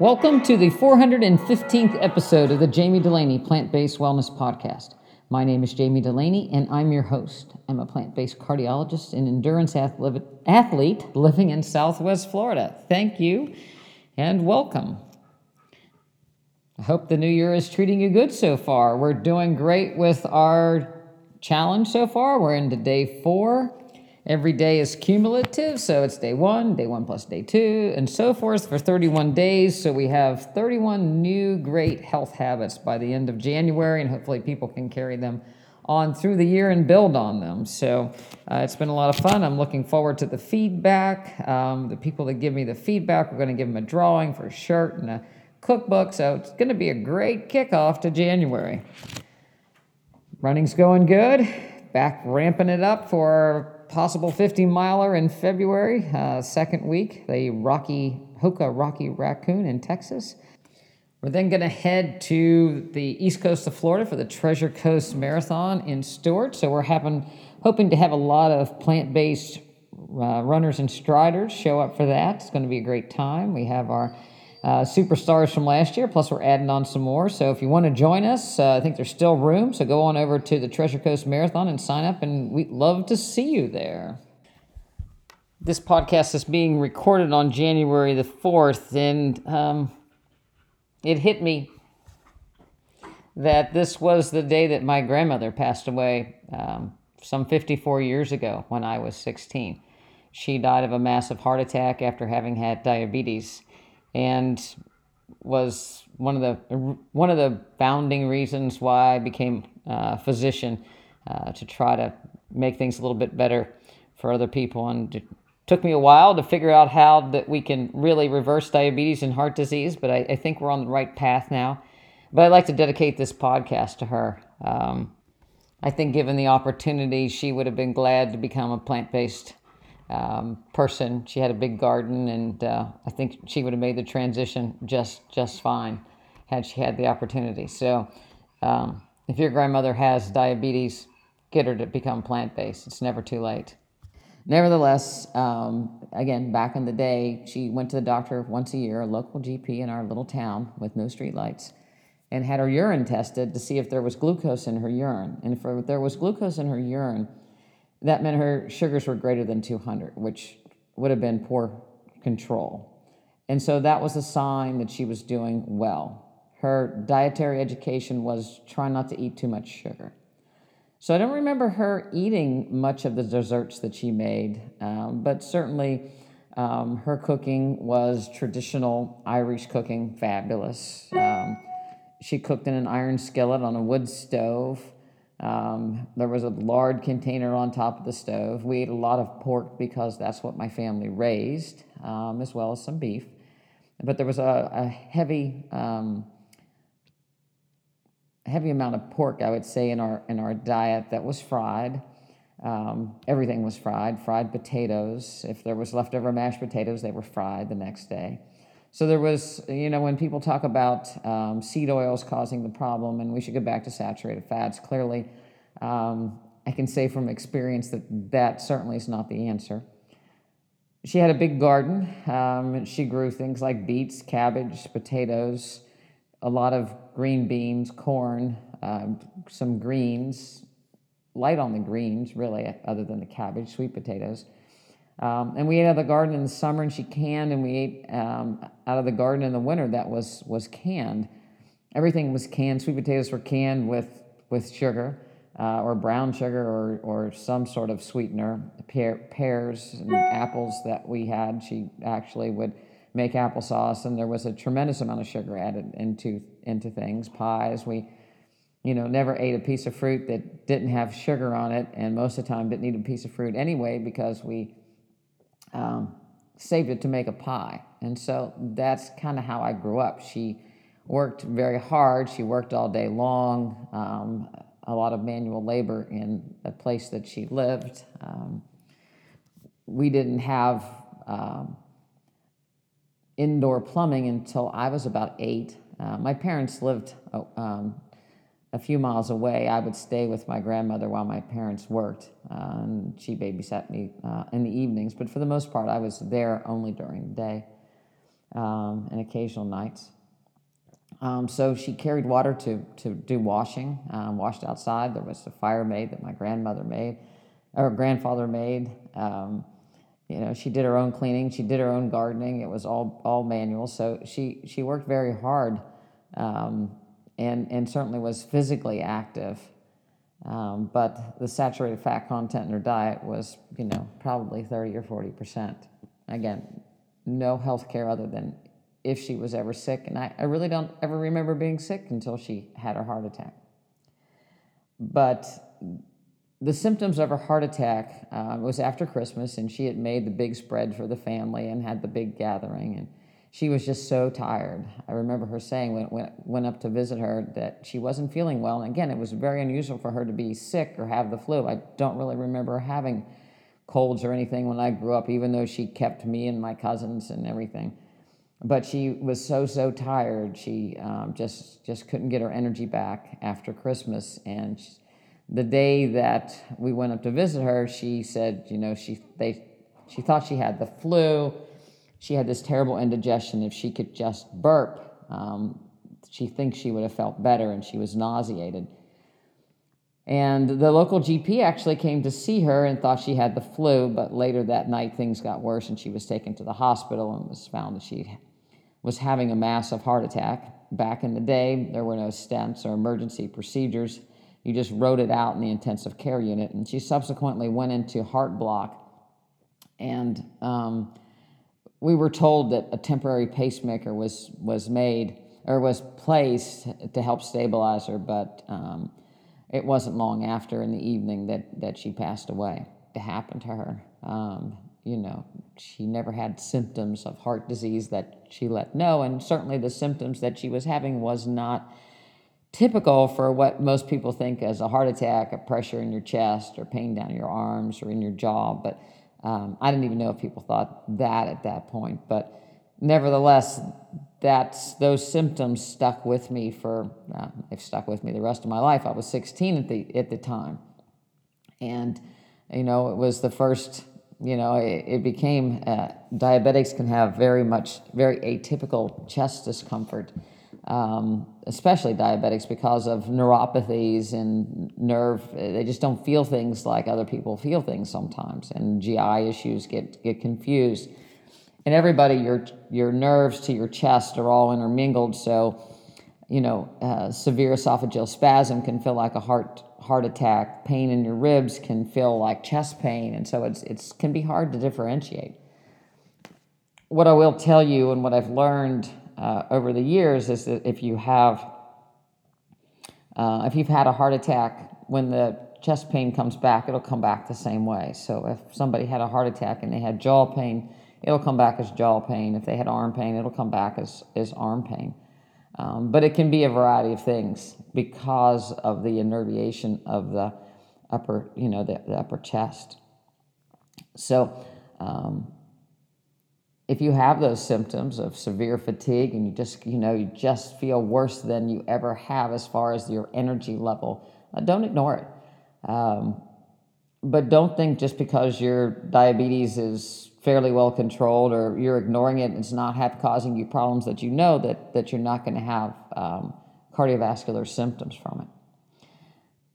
Welcome to the 415th episode of the Jamie Delaney Plant Based Wellness Podcast. My name is Jamie Delaney, and I'm your host. I'm a plant based cardiologist and endurance athlete living in Southwest Florida. Thank you and welcome. I hope the new year is treating you good so far. We're doing great with our challenge so far. We're into day four. Every day is cumulative, so it's day one, day one plus day two, and so forth for 31 days. So we have 31 new great health habits by the end of January, and hopefully people can carry them on through the year and build on them. So uh, it's been a lot of fun. I'm looking forward to the feedback. Um, the people that give me the feedback, we're going to give them a drawing for a shirt and a cookbook. So it's going to be a great kickoff to January. Running's going good. Back ramping it up for possible 50 miler in February, uh, second week, the Rocky Hoka Rocky Raccoon in Texas. We're then going to head to the east coast of Florida for the Treasure Coast Marathon in Stuart. So we're having, hoping to have a lot of plant based uh, runners and striders show up for that. It's going to be a great time. We have our uh, superstars from last year. Plus, we're adding on some more. So, if you want to join us, uh, I think there's still room. So, go on over to the Treasure Coast Marathon and sign up, and we'd love to see you there. This podcast is being recorded on January the 4th, and um, it hit me that this was the day that my grandmother passed away um, some 54 years ago when I was 16. She died of a massive heart attack after having had diabetes and was one of the one of the founding reasons why I became a physician uh, to try to make things a little bit better for other people. And it took me a while to figure out how that we can really reverse diabetes and heart disease, but I, I think we're on the right path now. But I'd like to dedicate this podcast to her. Um, I think, given the opportunity, she would have been glad to become a plant based um, person. She had a big garden, and uh, I think she would have made the transition just just fine had she had the opportunity. So, um, if your grandmother has diabetes, get her to become plant based. It's never too late. Nevertheless, um, again, back in the day, she went to the doctor once a year, a local GP in our little town with no streetlights, and had her urine tested to see if there was glucose in her urine. And if there was glucose in her urine, that meant her sugars were greater than 200, which would have been poor control. And so that was a sign that she was doing well. Her dietary education was try not to eat too much sugar. So I don't remember her eating much of the desserts that she made, um, but certainly um, her cooking was traditional Irish cooking, fabulous. Um, she cooked in an iron skillet on a wood stove. Um, there was a lard container on top of the stove. We ate a lot of pork because that's what my family raised, um, as well as some beef. But there was a, a heavy, um, heavy amount of pork, I would say, in our in our diet that was fried. Um, everything was fried. Fried potatoes. If there was leftover mashed potatoes, they were fried the next day. So there was, you know, when people talk about um, seed oils causing the problem and we should go back to saturated fats, clearly um, I can say from experience that that certainly is not the answer. She had a big garden. Um, she grew things like beets, cabbage, potatoes, a lot of green beans, corn, uh, some greens, light on the greens, really, other than the cabbage, sweet potatoes. Um, and we ate out of the garden in the summer, and she canned, and we ate um, out of the garden in the winter that was was canned. Everything was canned. Sweet potatoes were canned with with sugar uh, or brown sugar or or some sort of sweetener. Pear, pears and apples that we had, she actually would make applesauce, and there was a tremendous amount of sugar added into into things. Pies, we you know, never ate a piece of fruit that didn't have sugar on it, and most of the time didn't eat a piece of fruit anyway because we um, saved it to make a pie. And so that's kind of how I grew up. She worked very hard. She worked all day long, um, a lot of manual labor in the place that she lived. Um, we didn't have um, indoor plumbing until I was about eight. Uh, my parents lived oh, um, a few miles away, I would stay with my grandmother while my parents worked. Uh, and she babysat me uh, in the evenings, but for the most part, I was there only during the day. um, and occasional nights. Um, so she carried water to, to do washing, um, washed outside. There was a fire made that my grandmother made, or grandfather made. Um, you know, she did her own cleaning. She did her own gardening. It was all all manual. So she she worked very hard, um, and and certainly was physically active. Um, but the saturated fat content in her diet was, you know, probably 30 or 40 percent. Again, no health care other than if she was ever sick. And I, I really don't ever remember being sick until she had her heart attack. But the symptoms of her heart attack uh, was after Christmas, and she had made the big spread for the family and had the big gathering. And she was just so tired. I remember her saying when, when went up to visit her that she wasn't feeling well. And again, it was very unusual for her to be sick or have the flu. I don't really remember having colds or anything when I grew up, even though she kept me and my cousins and everything. But she was so so tired. She um, just just couldn't get her energy back after Christmas. And she, the day that we went up to visit her, she said, you know, she they she thought she had the flu. She had this terrible indigestion. If she could just burp, um, she thinks she would have felt better, and she was nauseated. And the local GP actually came to see her and thought she had the flu, but later that night things got worse and she was taken to the hospital and was found that she was having a massive heart attack. Back in the day, there were no stents or emergency procedures. You just wrote it out in the intensive care unit. And she subsequently went into heart block. And um, we were told that a temporary pacemaker was, was made or was placed to help stabilize her, but um, it wasn't long after in the evening that, that she passed away. It happened to her. Um, you know, she never had symptoms of heart disease that she let know, and certainly the symptoms that she was having was not typical for what most people think as a heart attack, a pressure in your chest, or pain down your arms or in your jaw. But um, I didn't even know if people thought that at that point. But nevertheless, that's those symptoms stuck with me for uh, they've stuck with me the rest of my life. I was 16 at the at the time, and you know it was the first. You know, it, it became uh, diabetics can have very much very atypical chest discomfort, um, especially diabetics because of neuropathies and nerve. They just don't feel things like other people feel things sometimes, and GI issues get get confused and everybody, your your nerves to your chest are all intermingled. So, you know, uh, severe esophageal spasm can feel like a heart heart attack. Pain in your ribs can feel like chest pain, and so it's it's can be hard to differentiate. What I will tell you, and what I've learned uh, over the years, is that if you have uh, if you've had a heart attack, when the chest pain comes back, it'll come back the same way. So if somebody had a heart attack and they had jaw pain it'll come back as jaw pain. If they had arm pain, it'll come back as, as arm pain. Um, but it can be a variety of things because of the innervation of the upper, you know, the, the upper chest. So, um, if you have those symptoms of severe fatigue and you just, you know, you just feel worse than you ever have as far as your energy level, uh, don't ignore it. Um, but don't think just because your diabetes is fairly well controlled or you're ignoring it and it's not have, causing you problems that you know that, that you're not going to have um, cardiovascular symptoms from it.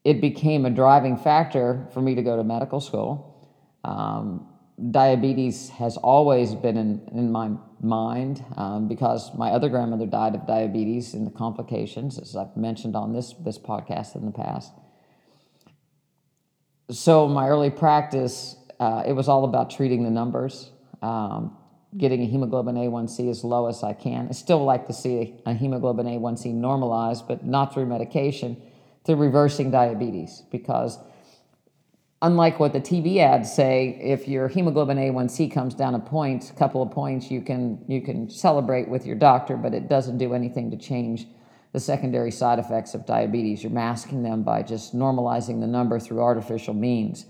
It became a driving factor for me to go to medical school. Um, diabetes has always been in, in my mind um, because my other grandmother died of diabetes and the complications, as I've mentioned on this, this podcast in the past. So, my early practice, uh, it was all about treating the numbers, um, getting a hemoglobin A1C as low as I can. I still like to see a hemoglobin A1C normalized, but not through medication, through reversing diabetes. Because unlike what the TV ads say, if your hemoglobin A1C comes down a point, a couple of points, you can you can celebrate with your doctor, but it doesn't do anything to change the secondary side effects of diabetes. You're masking them by just normalizing the number through artificial means.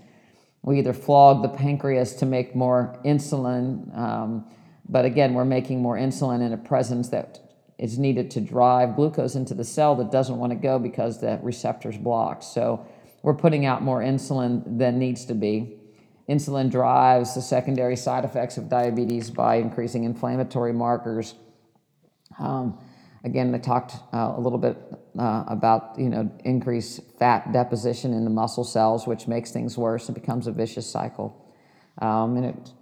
We either flog the pancreas to make more insulin, um, but again, we're making more insulin in a presence that is needed to drive glucose into the cell that doesn't want to go because the receptor's blocked. So we're putting out more insulin than needs to be. Insulin drives the secondary side effects of diabetes by increasing inflammatory markers. Um, again, I talked uh, a little bit uh, about you know increased fat deposition in the muscle cells, which makes things worse and becomes a vicious cycle, um, and it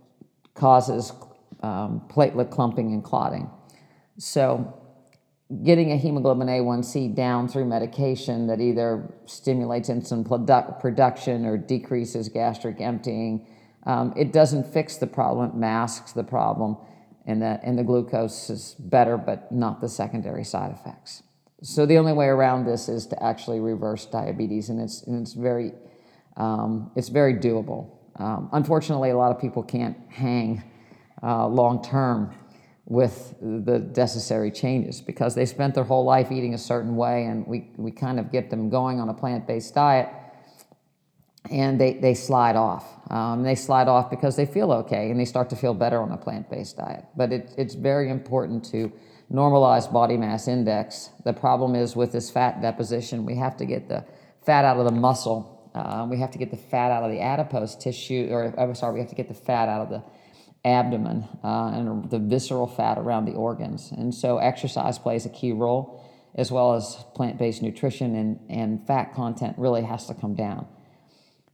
causes um, platelet clumping and clotting. So, getting a hemoglobin A1C down through medication that either stimulates insulin produ- production or decreases gastric emptying, um, it doesn't fix the problem, it masks the problem, and the, and the glucose is better, but not the secondary side effects. So, the only way around this is to actually reverse diabetes, and it's, and it's, very, um, it's very doable. Um, unfortunately, a lot of people can't hang uh, long term with the necessary changes because they spent their whole life eating a certain way and we, we kind of get them going on a plant-based diet and they, they slide off. Um, they slide off because they feel okay and they start to feel better on a plant-based diet. But it, it's very important to normalize body mass index. The problem is with this fat deposition we have to get the fat out of the muscle. Uh, we have to get the fat out of the adipose tissue or i'm sorry we have to get the fat out of the abdomen uh, and the visceral fat around the organs. And so exercise plays a key role, as well as plant based nutrition, and, and fat content really has to come down.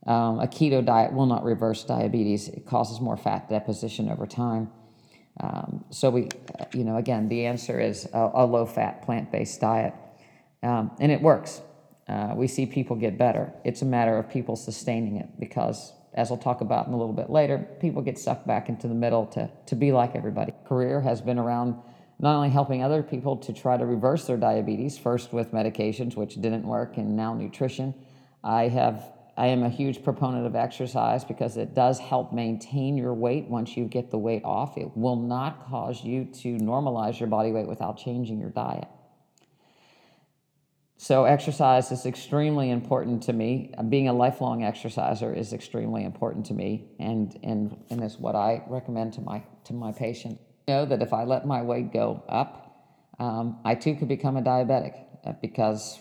Um, a keto diet will not reverse diabetes, it causes more fat deposition over time. Um, so, we, you know, again, the answer is a, a low fat plant based diet. Um, and it works. Uh, we see people get better. It's a matter of people sustaining it because as we'll talk about in a little bit later, people get sucked back into the middle to, to be like everybody. Career has been around not only helping other people to try to reverse their diabetes, first with medications, which didn't work, and now nutrition. I have I am a huge proponent of exercise because it does help maintain your weight once you get the weight off. It will not cause you to normalize your body weight without changing your diet. So, exercise is extremely important to me. Being a lifelong exerciser is extremely important to me, and, and, and is what I recommend to my, to my patient. I know that if I let my weight go up, um, I too could become a diabetic uh, because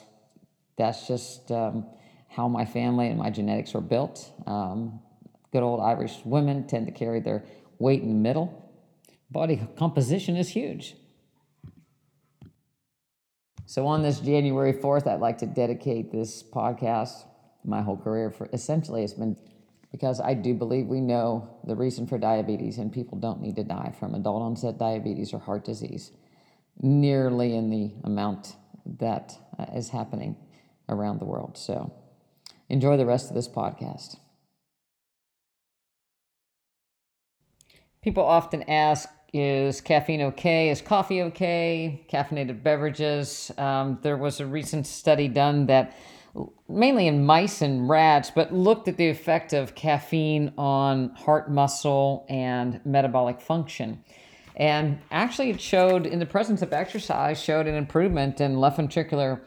that's just um, how my family and my genetics were built. Um, good old Irish women tend to carry their weight in the middle. Body composition is huge. So, on this January 4th, I'd like to dedicate this podcast, my whole career, for essentially it's been because I do believe we know the reason for diabetes, and people don't need to die from adult onset diabetes or heart disease nearly in the amount that uh, is happening around the world. So, enjoy the rest of this podcast. People often ask, is caffeine okay? Is coffee okay? Caffeinated beverages. Um, there was a recent study done that mainly in mice and rats, but looked at the effect of caffeine on heart muscle and metabolic function. And actually, it showed in the presence of exercise, showed an improvement in left ventricular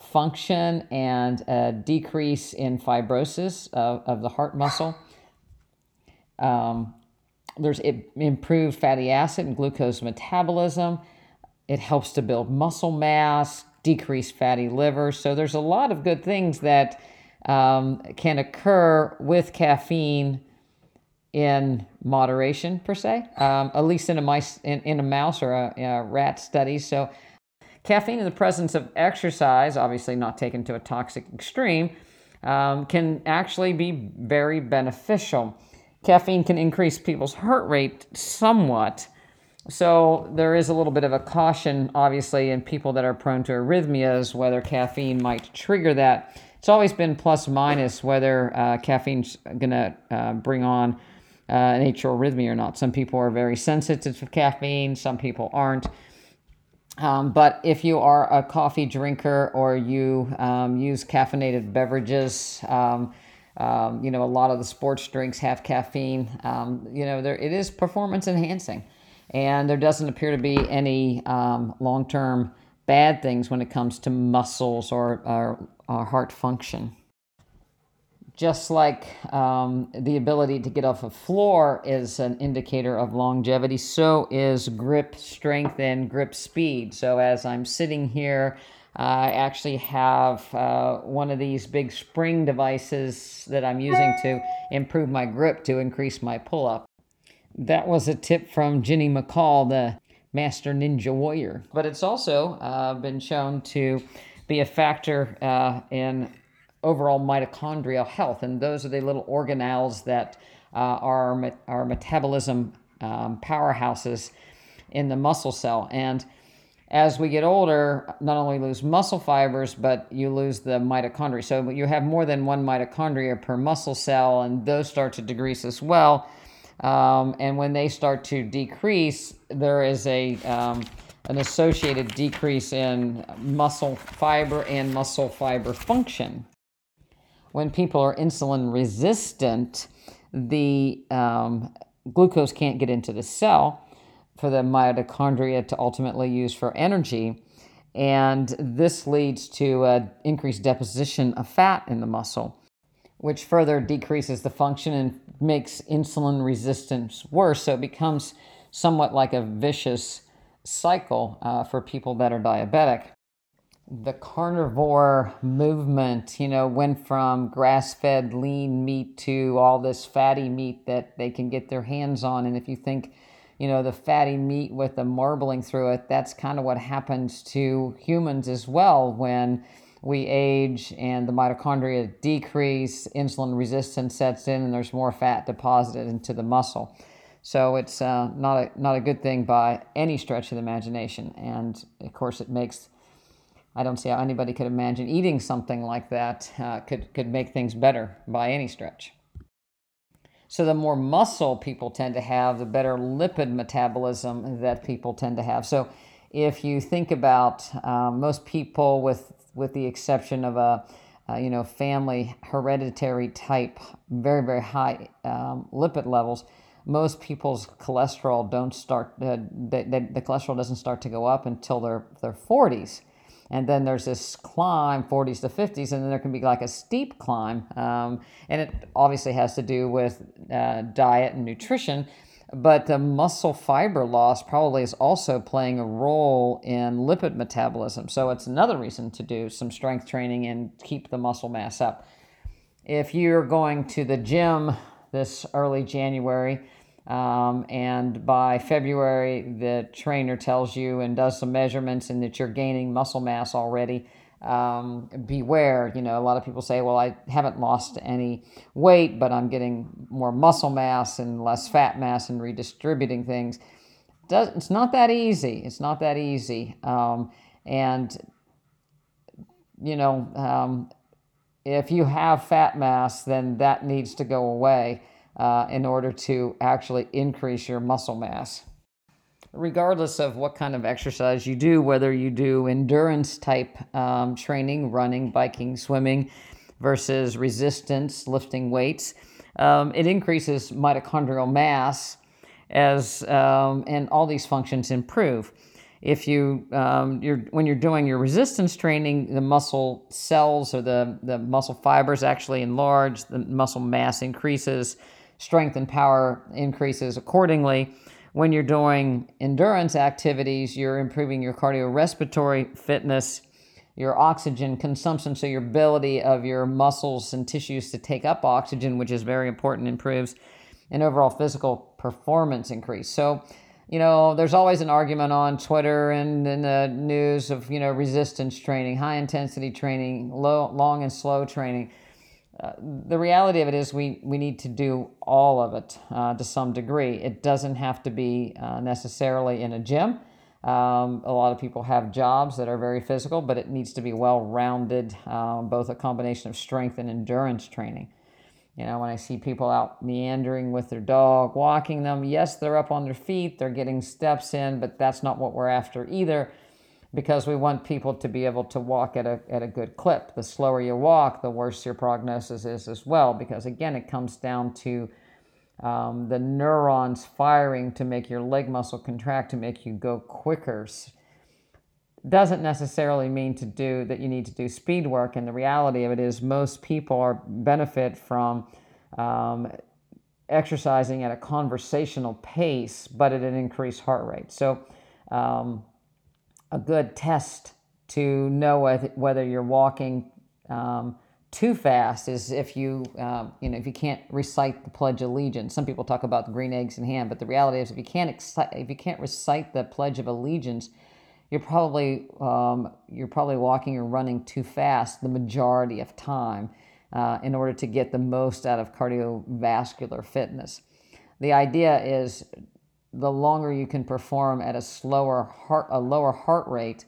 function and a decrease in fibrosis of, of the heart muscle. Um, there's improved fatty acid and glucose metabolism. It helps to build muscle mass, decrease fatty liver. So there's a lot of good things that um, can occur with caffeine in moderation per se, um, at least in a mice in, in a mouse or a, a rat study. So caffeine in the presence of exercise, obviously not taken to a toxic extreme, um, can actually be very beneficial caffeine can increase people's heart rate somewhat. So there is a little bit of a caution, obviously, in people that are prone to arrhythmias, whether caffeine might trigger that. It's always been plus minus whether uh, caffeine's going to uh, bring on uh, an atrial arrhythmia or not. Some people are very sensitive to caffeine, some people aren't. Um, but if you are a coffee drinker or you um, use caffeinated beverages, um, um, you know, a lot of the sports drinks have caffeine. Um, you know, there it is performance enhancing, and there doesn't appear to be any um, long term bad things when it comes to muscles or, or, or heart function. Just like um, the ability to get off a floor is an indicator of longevity, so is grip strength and grip speed. So as I'm sitting here I actually have uh, one of these big spring devices that I'm using to improve my grip to increase my pull up. That was a tip from Ginny McCall, the master ninja warrior. But it's also uh, been shown to be a factor uh, in overall mitochondrial health. And those are the little organelles that uh, are our metabolism um, powerhouses in the muscle cell. And as we get older, not only lose muscle fibers, but you lose the mitochondria. So you have more than one mitochondria per muscle cell, and those start to decrease as well. Um, and when they start to decrease, there is a um, an associated decrease in muscle fiber and muscle fiber function. When people are insulin resistant, the um, glucose can't get into the cell for the mitochondria to ultimately use for energy. And this leads to an increased deposition of fat in the muscle, which further decreases the function and makes insulin resistance worse. So it becomes somewhat like a vicious cycle uh, for people that are diabetic. The carnivore movement, you know, went from grass fed lean meat to all this fatty meat that they can get their hands on. And if you think, you know, the fatty meat with the marbling through it, that's kind of what happens to humans as well when we age and the mitochondria decrease, insulin resistance sets in, and there's more fat deposited into the muscle. So it's uh, not a not a good thing by any stretch of the imagination. And of course, it makes I don't see how anybody could imagine eating something like that uh, could could make things better by any stretch. So the more muscle people tend to have, the better lipid metabolism that people tend to have. So if you think about uh, most people, with with the exception of a uh, you know family hereditary type, very very high um, lipid levels most people's cholesterol don't start uh, they, they, the cholesterol doesn't start to go up until their their 40s and then there's this climb 40s to 50s and then there can be like a steep climb um, and it obviously has to do with uh, diet and nutrition but the muscle fiber loss probably is also playing a role in lipid metabolism so it's another reason to do some strength training and keep the muscle mass up if you're going to the gym this early January. Um, and by February, the trainer tells you and does some measurements and that you're gaining muscle mass already. Um, beware, you know, a lot of people say, well, I haven't lost any weight, but I'm getting more muscle mass and less fat mass and redistributing things. Does, it's not that easy. It's not that easy. Um, and, you know, um, if you have fat mass, then that needs to go away uh, in order to actually increase your muscle mass. Regardless of what kind of exercise you do, whether you do endurance type um, training, running, biking, swimming, versus resistance, lifting weights, um, it increases mitochondrial mass as um, and all these functions improve if you um, you're when you're doing your resistance training, the muscle cells or the the muscle fibers actually enlarge, the muscle mass increases, strength and power increases accordingly. When you're doing endurance activities, you're improving your cardiorespiratory fitness, your oxygen consumption, so your ability of your muscles and tissues to take up oxygen, which is very important, improves, and overall physical performance increase. So you know, there's always an argument on Twitter and in the news of, you know, resistance training, high intensity training, low, long and slow training. Uh, the reality of it is we, we need to do all of it uh, to some degree. It doesn't have to be uh, necessarily in a gym. Um, a lot of people have jobs that are very physical, but it needs to be well rounded, um, both a combination of strength and endurance training. You know, when I see people out meandering with their dog, walking them, yes, they're up on their feet, they're getting steps in, but that's not what we're after either because we want people to be able to walk at a, at a good clip. The slower you walk, the worse your prognosis is as well, because again, it comes down to um, the neurons firing to make your leg muscle contract to make you go quicker doesn't necessarily mean to do that you need to do speed work and the reality of it is most people are benefit from um, exercising at a conversational pace but at an increased heart rate so um, a good test to know whether you're walking um, too fast is if you um, you know if you can't recite the Pledge of Allegiance. Some people talk about the Green Eggs and Ham, but the reality is if you can't if you can't recite the Pledge of Allegiance, you're probably um, you're probably walking or running too fast the majority of time uh, in order to get the most out of cardiovascular fitness. The idea is the longer you can perform at a slower heart a lower heart rate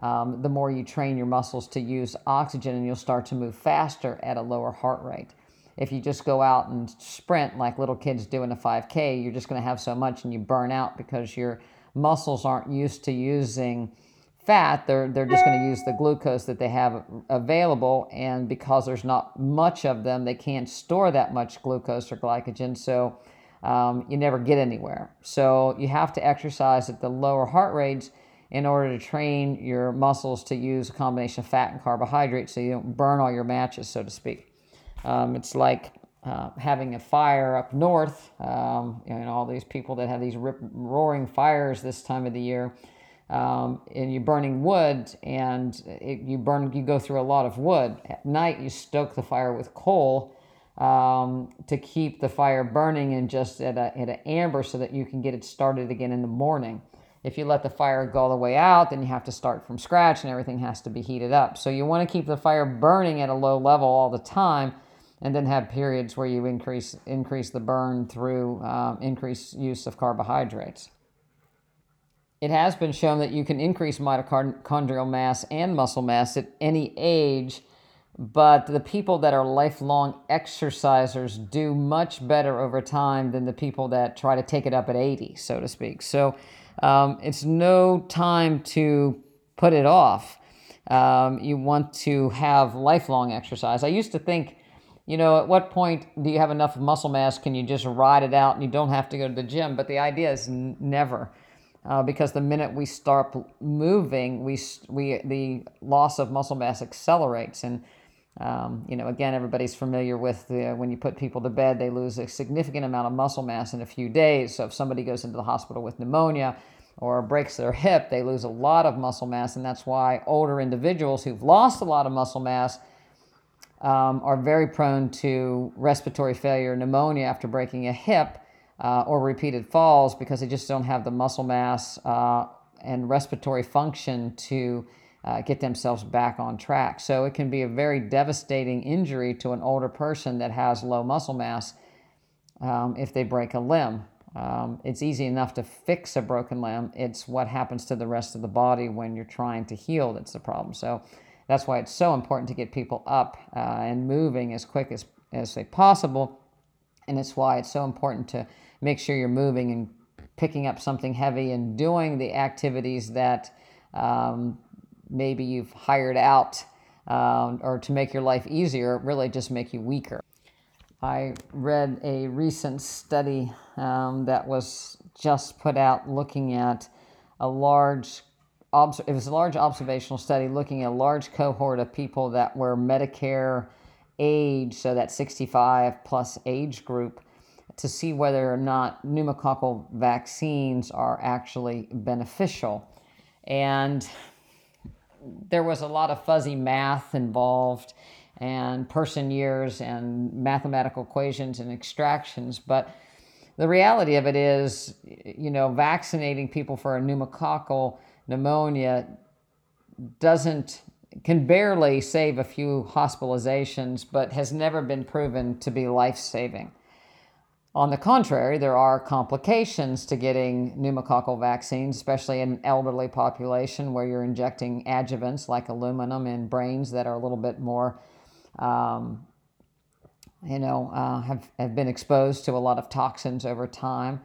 um, the more you train your muscles to use oxygen and you'll start to move faster at a lower heart rate. If you just go out and sprint like little kids do in a 5K, you're just going to have so much and you burn out because your muscles aren't used to using fat. They're, they're just going to use the glucose that they have available. And because there's not much of them, they can't store that much glucose or glycogen. So um, you never get anywhere. So you have to exercise at the lower heart rates in order to train your muscles to use a combination of fat and carbohydrates so you don't burn all your matches, so to speak. Um, it's like uh, having a fire up north, um, you know, all these people that have these rip, roaring fires this time of the year. Um, and you're burning wood, and it, you burn, you go through a lot of wood. At night, you stoke the fire with coal um, to keep the fire burning and just at a, at an amber so that you can get it started again in the morning. If you let the fire go all the way out, then you have to start from scratch and everything has to be heated up. So you want to keep the fire burning at a low level all the time and then have periods where you increase increase the burn through um, increased use of carbohydrates. It has been shown that you can increase mitochondrial mass and muscle mass at any age, but the people that are lifelong exercisers do much better over time than the people that try to take it up at 80, so to speak. So um, it's no time to put it off. Um, you want to have lifelong exercise. I used to think, you know, at what point do you have enough muscle mass? Can you just ride it out and you don't have to go to the gym? But the idea is n- never. Uh, because the minute we start moving, we, we the loss of muscle mass accelerates, and um, you know, again, everybody's familiar with the, when you put people to bed, they lose a significant amount of muscle mass in a few days. So if somebody goes into the hospital with pneumonia or breaks their hip, they lose a lot of muscle mass, and that's why older individuals who've lost a lot of muscle mass um, are very prone to respiratory failure, pneumonia after breaking a hip, uh, or repeated falls because they just don't have the muscle mass uh, and respiratory function to uh, get themselves back on track. So it can be a very devastating injury to an older person that has low muscle mass um, if they break a limb. Um, it's easy enough to fix a broken limb. It's what happens to the rest of the body when you're trying to heal that's the problem. So that's why it's so important to get people up uh, and moving as quick as, as they possible. And it's why it's so important to make sure you're moving and picking up something heavy and doing the activities that um, maybe you've hired out um, or to make your life easier really just make you weaker. I read a recent study um, that was just put out looking at a large it was a large observational study looking at a large cohort of people that were Medicare age, so that 65 plus age group, to see whether or not pneumococcal vaccines are actually beneficial. And there was a lot of fuzzy math involved and person years and mathematical equations and extractions. But the reality of it is, you know, vaccinating people for a pneumococcal pneumonia doesn't can barely save a few hospitalizations, but has never been proven to be life saving. On the contrary, there are complications to getting pneumococcal vaccines, especially in an elderly population where you're injecting adjuvants like aluminum in brains that are a little bit more, um, you know, uh, have, have been exposed to a lot of toxins over time.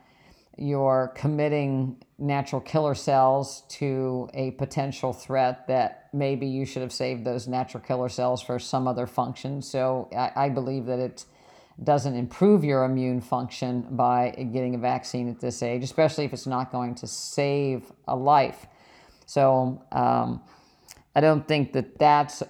You're committing natural killer cells to a potential threat that maybe you should have saved those natural killer cells for some other function. So I, I believe that it's doesn't improve your immune function by getting a vaccine at this age, especially if it's not going to save a life. So um, I don't think that that's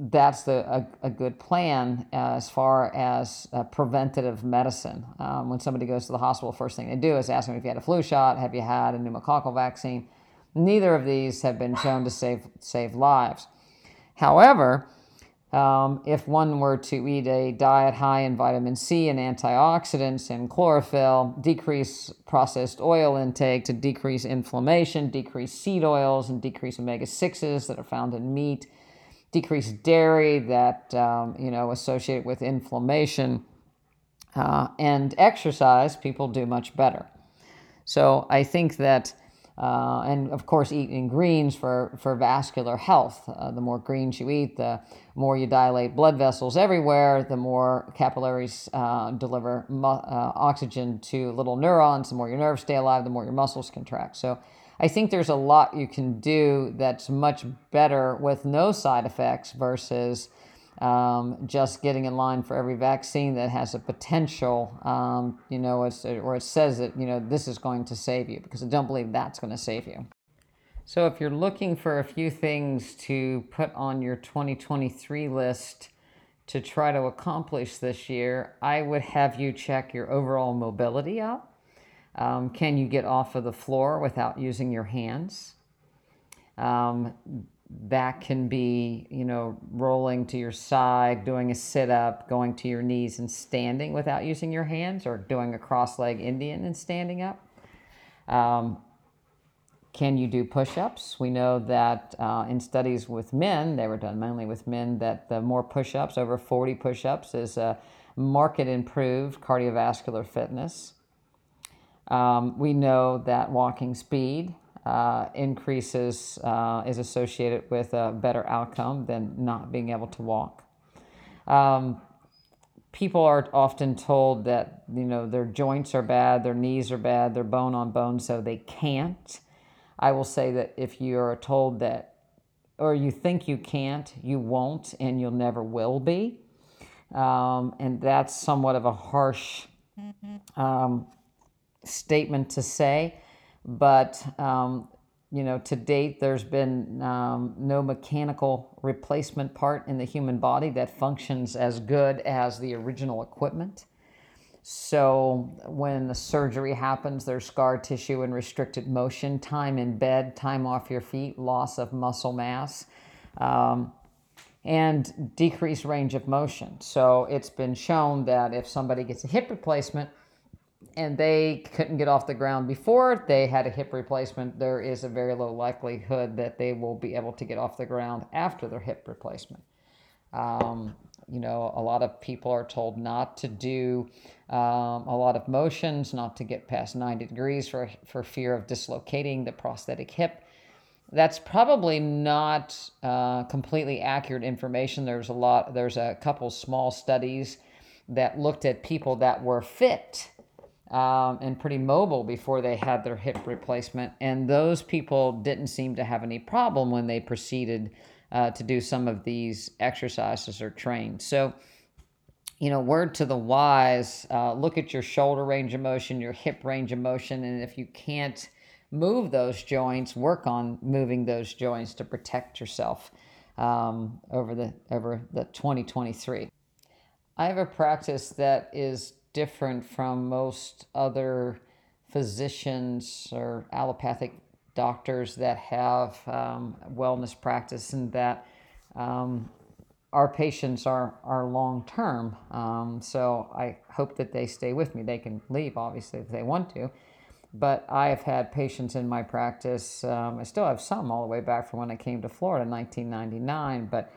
that's the, a, a good plan as far as uh, preventative medicine. Um, when somebody goes to the hospital, first thing they do is ask them if you had a flu shot, have you had a pneumococcal vaccine. Neither of these have been shown to save, save lives. However, um, if one were to eat a diet high in vitamin C and antioxidants and chlorophyll, decrease processed oil intake to decrease inflammation, decrease seed oils, and decrease omega 6s that are found in meat, decrease dairy that um, you know associated with inflammation, uh, and exercise, people do much better. So I think that uh, and of course, eating greens for, for vascular health. Uh, the more greens you eat, the more you dilate blood vessels everywhere, the more capillaries uh, deliver mu- uh, oxygen to little neurons, the more your nerves stay alive, the more your muscles contract. So I think there's a lot you can do that's much better with no side effects versus um, just getting in line for every vaccine that has a potential, um, you know, or it says that, you know, this is going to save you, because I don't believe that's going to save you. So if you're looking for a few things to put on your 2023 list to try to accomplish this year, I would have you check your overall mobility up. Um, can you get off of the floor without using your hands? Um, that can be, you know, rolling to your side, doing a sit up, going to your knees and standing without using your hands, or doing a cross leg Indian and standing up. Um, can you do push ups? We know that uh, in studies with men, they were done mainly with men, that the more push ups, over 40 push ups, is a improved cardiovascular fitness. Um, we know that walking speed uh, increases uh, is associated with a better outcome than not being able to walk. Um, people are often told that you know their joints are bad, their knees are bad, they're bone on bone, so they can't. I will say that if you are told that, or you think you can't, you won't, and you'll never will be. Um, and that's somewhat of a harsh um, statement to say but um, you know, to date, there's been um, no mechanical replacement part in the human body that functions as good as the original equipment. So, when the surgery happens, there's scar tissue and restricted motion, time in bed, time off your feet, loss of muscle mass, um, and decreased range of motion. So, it's been shown that if somebody gets a hip replacement, and they couldn't get off the ground before they had a hip replacement, there is a very low likelihood that they will be able to get off the ground after their hip replacement. Um, you know, a lot of people are told not to do um, a lot of motions, not to get past 90 degrees for, for fear of dislocating the prosthetic hip. That's probably not uh, completely accurate information. There's a lot, there's a couple small studies that looked at people that were fit um, and pretty mobile before they had their hip replacement. And those people didn't seem to have any problem when they proceeded uh, to do some of these exercises or train. So, you know, word to the wise uh, look at your shoulder range of motion, your hip range of motion, and if you can't move those joints, work on moving those joints to protect yourself um, over the over the 2023. I have a practice that is different from most other physicians or allopathic doctors that have um, wellness practice and that um, our patients are, are long term. Um, so I hope that they stay with me. They can leave, obviously, if they want to. But I have had patients in my practice. Um, I still have some all the way back from when I came to Florida in 1999. But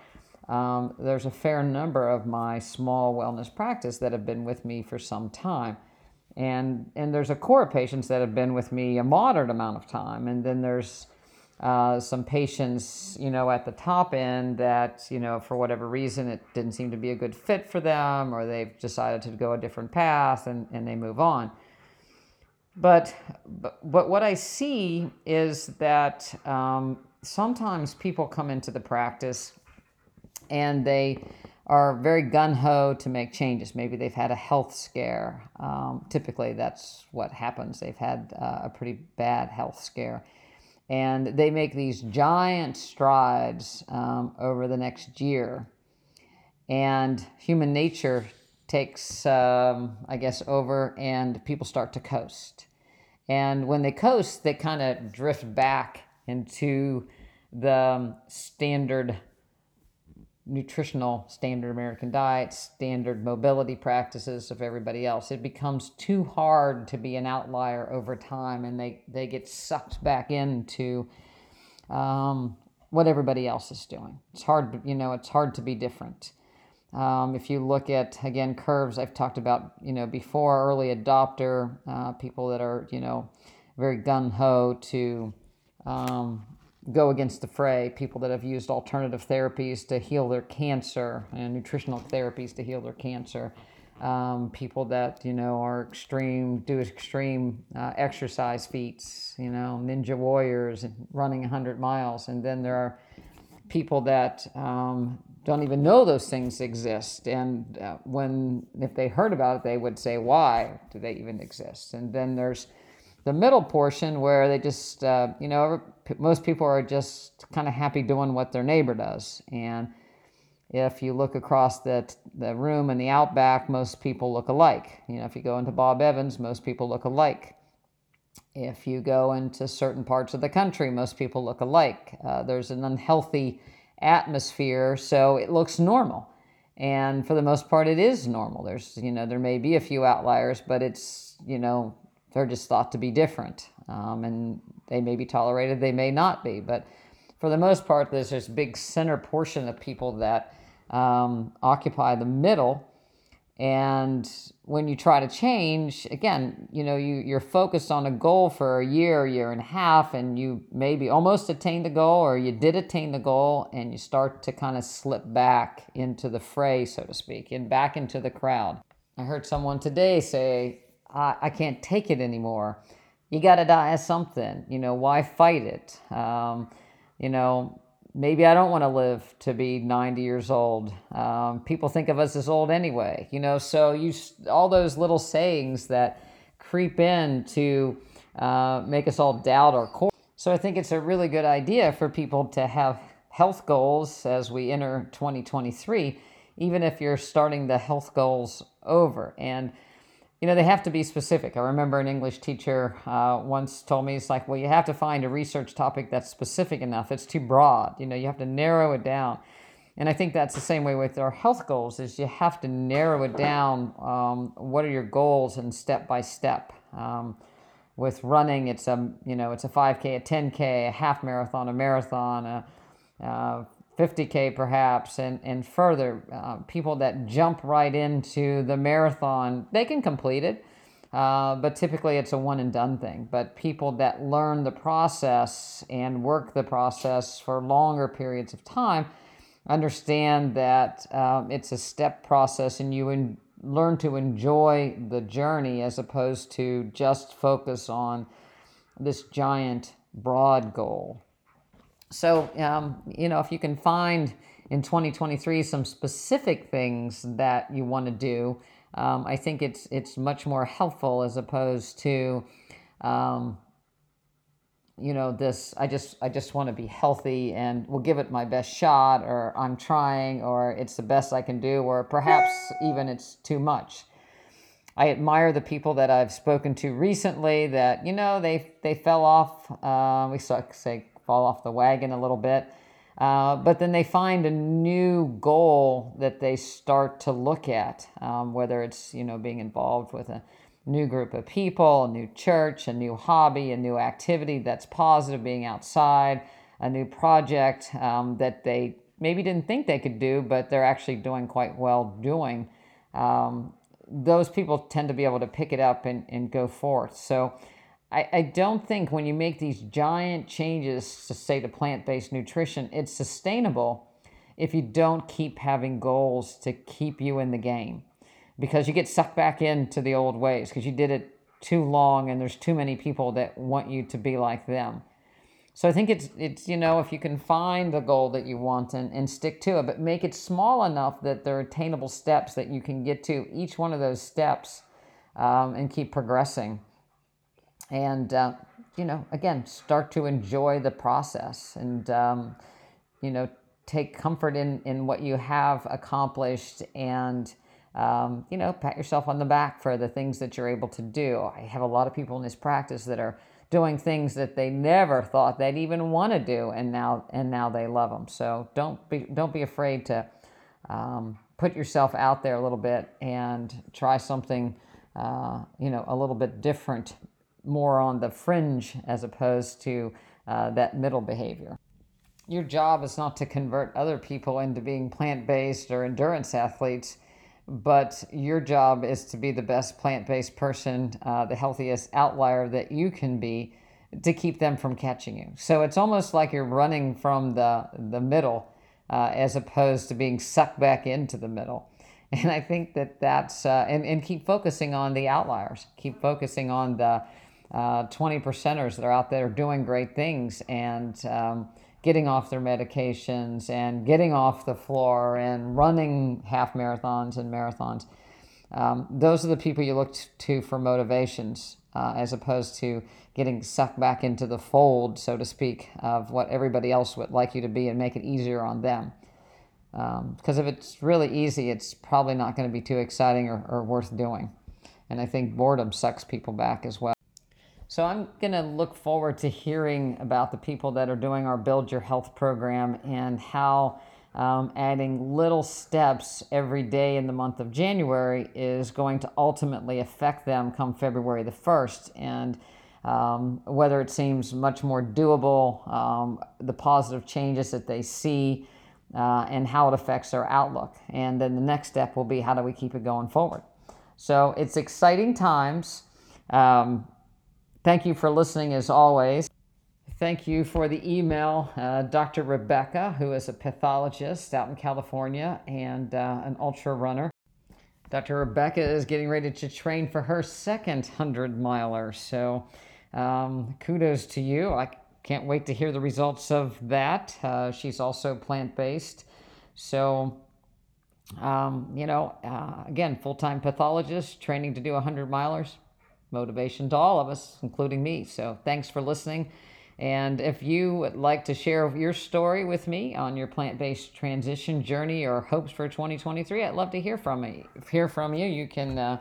um, there's a fair number of my small wellness practice that have been with me for some time. And, and there's a core of patients that have been with me a moderate amount of time. And then there's uh, some patients, you know, at the top end that, you know, for whatever reason, it didn't seem to be a good fit for them, or they've decided to go a different path and, and they move on. But, but, but what I see is that um, sometimes people come into the practice and they are very gun ho to make changes. Maybe they've had a health scare. Um, typically, that's what happens. They've had uh, a pretty bad health scare. And they make these giant strides um, over the next year. And human nature takes, um, I guess, over, and people start to coast. And when they coast, they kind of drift back into the standard nutritional standard American diet, standard mobility practices of everybody else. It becomes too hard to be an outlier over time, and they, they get sucked back into um, what everybody else is doing. It's hard, you know, it's hard to be different. Um, if you look at again curves, I've talked about, you know, before early adopter uh, people that are, you know, very gun ho to um, go against the fray, people that have used alternative therapies to heal their cancer and nutritional therapies to heal their cancer. Um, people that you know are extreme, do extreme uh, exercise feats, you know, ninja warriors running 100 miles, and then there are people that um, don't even know those things exist. And uh, when if they heard about it, they would say, "Why do they even exist?" And then there's the middle portion where they just, uh, you know, most people are just kind of happy doing what their neighbor does. And if you look across the, the room in the outback, most people look alike. You know, if you go into Bob Evans, most people look alike. If you go into certain parts of the country, most people look alike. Uh, there's an unhealthy atmosphere, so it looks normal. And for the most part, it is normal. There's, you know, there may be a few outliers, but it's, you know, they're just thought to be different. Um, and they may be tolerated, they may not be. But for the most part, there's this big center portion of people that um, occupy the middle. And when you try to change, again, you know, you, you're focused on a goal for a year, year and a half, and you maybe almost attained the goal or you did attain the goal, and you start to kind of slip back into the fray, so to speak, and back into the crowd. I heard someone today say, I, I can't take it anymore. You got to die of something. You know, why fight it? Um, you know, maybe I don't want to live to be 90 years old. Um, people think of us as old anyway, you know, so you all those little sayings that creep in to uh, make us all doubt our core. So I think it's a really good idea for people to have health goals as we enter 2023, even if you're starting the health goals over. And you know, they have to be specific. I remember an English teacher uh, once told me, it's like, well, you have to find a research topic that's specific enough. It's too broad. You know, you have to narrow it down. And I think that's the same way with our health goals is you have to narrow it down. Um, what are your goals and step by step. Um, with running, it's a, you know, it's a 5K, a 10K, a half marathon, a marathon, a, uh, 50K perhaps, and, and further. Uh, people that jump right into the marathon, they can complete it, uh, but typically it's a one and done thing. But people that learn the process and work the process for longer periods of time understand that um, it's a step process and you learn to enjoy the journey as opposed to just focus on this giant broad goal. So, um, you know, if you can find in 2023 some specific things that you want to do, um, I think it's it's much more helpful as opposed to, um, you know, this. I just I just want to be healthy and we'll give it my best shot, or I'm trying, or it's the best I can do, or perhaps even it's too much. I admire the people that I've spoken to recently that you know they they fell off. Uh, we say fall off the wagon a little bit. Uh, but then they find a new goal that they start to look at, um, whether it's you know being involved with a new group of people, a new church, a new hobby, a new activity that's positive, being outside, a new project um, that they maybe didn't think they could do, but they're actually doing quite well doing. Um, those people tend to be able to pick it up and, and go forth. So I, I don't think when you make these giant changes to say to plant-based nutrition, it's sustainable if you don't keep having goals to keep you in the game. Because you get sucked back into the old ways because you did it too long and there's too many people that want you to be like them. So I think it's it's you know if you can find the goal that you want and, and stick to it, but make it small enough that there are attainable steps that you can get to each one of those steps um, and keep progressing and uh, you know again start to enjoy the process and um, you know take comfort in in what you have accomplished and um, you know pat yourself on the back for the things that you're able to do i have a lot of people in this practice that are doing things that they never thought they'd even want to do, and now and now they love them. So don't be don't be afraid to um, put yourself out there a little bit and try something, uh, you know, a little bit different, more on the fringe as opposed to uh, that middle behavior. Your job is not to convert other people into being plant based or endurance athletes but your job is to be the best plant based person, uh, the healthiest outlier that you can be to keep them from catching you. So it's almost like you're running from the, the middle uh, as opposed to being sucked back into the middle. And I think that that's, uh, and, and keep focusing on the outliers, keep focusing on the uh, 20 percenters that are out there doing great things and, um, getting off their medications and getting off the floor and running half marathons and marathons. Um, those are the people you look to for motivations uh, as opposed to getting sucked back into the fold, so to speak, of what everybody else would like you to be and make it easier on them. Because um, if it's really easy, it's probably not going to be too exciting or, or worth doing. And I think boredom sucks people back as well. So I'm going to look forward to hearing about the people that are doing our Build Your Health program and how um, adding little steps every day in the month of January is going to ultimately affect them come February the 1st. And um, whether it seems much more doable, um, the positive changes that they see, uh, and how it affects their outlook. And then the next step will be how do we keep it going forward? So it's exciting times. Um, Thank you for listening as always. Thank you for the email, uh, Dr. Rebecca, who is a pathologist out in California and uh, an ultra runner. Dr. Rebecca is getting ready to train for her second 100 miler. So um, kudos to you. I can't wait to hear the results of that. Uh, she's also plant based. So, um, you know, uh, again, full time pathologist training to do 100 milers motivation to all of us, including me. So thanks for listening. And if you would like to share your story with me on your plant-based transition journey or hopes for 2023, I'd love to hear from me. Hear from you. You can uh,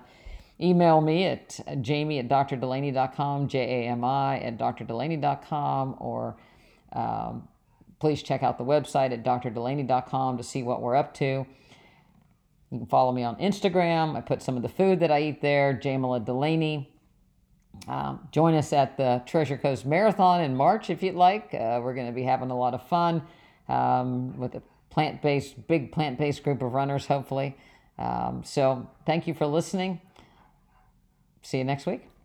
email me at jami at drdelaney.com, J-A-M-I at drdelaney.com, or um, please check out the website at drdelaney.com to see what we're up to. You can follow me on Instagram. I put some of the food that I eat there, Jamila Delaney. Um, join us at the Treasure Coast Marathon in March if you'd like. Uh, we're going to be having a lot of fun um, with a plant based, big plant based group of runners, hopefully. Um, so thank you for listening. See you next week.